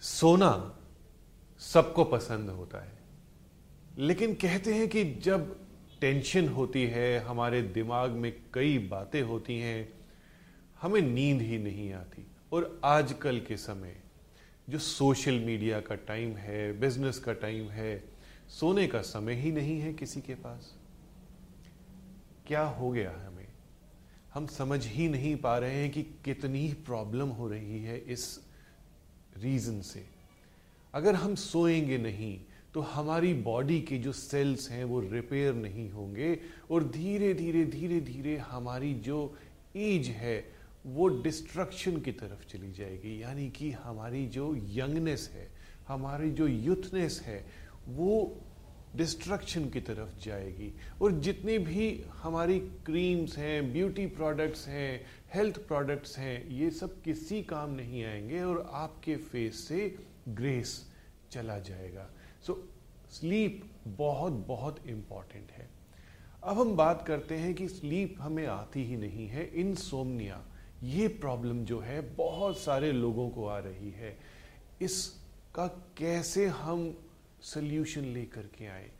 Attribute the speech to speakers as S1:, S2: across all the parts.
S1: सोना सबको पसंद होता है। लेकिन कहते हैं कि जब टेंशन होती है, हमारे दिमाग में कई बातें होती हैं, हमें नींद ही नहीं आती। और आजकल के समय, जो सोशल मीडिया का टाइम है, बिज़नेस का टाइम है, सोने का समय ही नहीं है किसी के पास। क्या हो गया हमें? हम समझ ही नहीं पा रहे हैं कि कितनी प्रॉब्लम हो रही है इस रीजन से। अगर हम सोएँगे नहीं तो हमारी बॉडी के जो सेल्स हैं वो रिपेयर नहीं होंगे और धीरे धीरे धीरे धीरे हमारी जो एज है वो डिस्ट्रक्शन की तरफ़ चली जाएगी। यानी कि हमारी जो यंगनेस है, हमारी जो यूथनेस है, वो डिस्ट्रक्शन की तरफ़ जाएगी। और जितने भी हमारी क्रीम्स हैं ब्यूटी प्रोडक्ट्स हैं हेल्थ प्रोडक्ट्स हैं, ये सब किसी काम नहीं आएँगे और आपके फेस से ग्रेस चला जाएगा। सो स्लीप बहुत बहुत इंपॉर्टेंट है। अब हम बात करते हैं कि स्लीप हमें आती ही नहीं है इन सोमनिया ये प्रॉब्लम जो है, बहुत सारे लोगों को आ रही है। इसका कैसे हम सोल्यूशन लेकर के आए।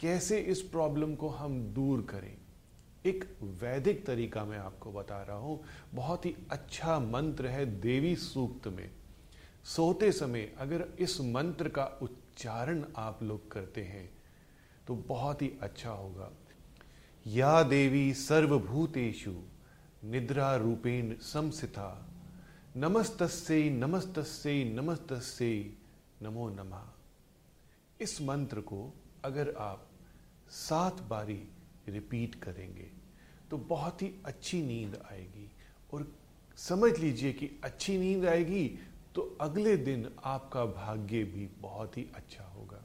S1: कैसे इस प्रॉब्लम को हम दूर करें? एक वैदिक तरीका मैं आपको बता रहा हूँ। बहुत ही अच्छा मंत्र है देवी सूक्त में। सोते समय अगर इस मंत्र का उच्चारण आप लोग करते हैं तो बहुत ही अच्छा होगा। या देवी सर्वभूतेषु निद्रा रूपेण समसिता नमस्तस्य नमस्तस्य नमस्तस्य, नमो नमः। इस मंत्र को अगर आप सात बारी रिपीट करेंगे तो बहुत ही अच्छी नींद आएगी। और समझ लीजिए कि अच्छी नींद आएगी तो अगले दिन आपका भाग्य भी बहुत ही अच्छा होगा।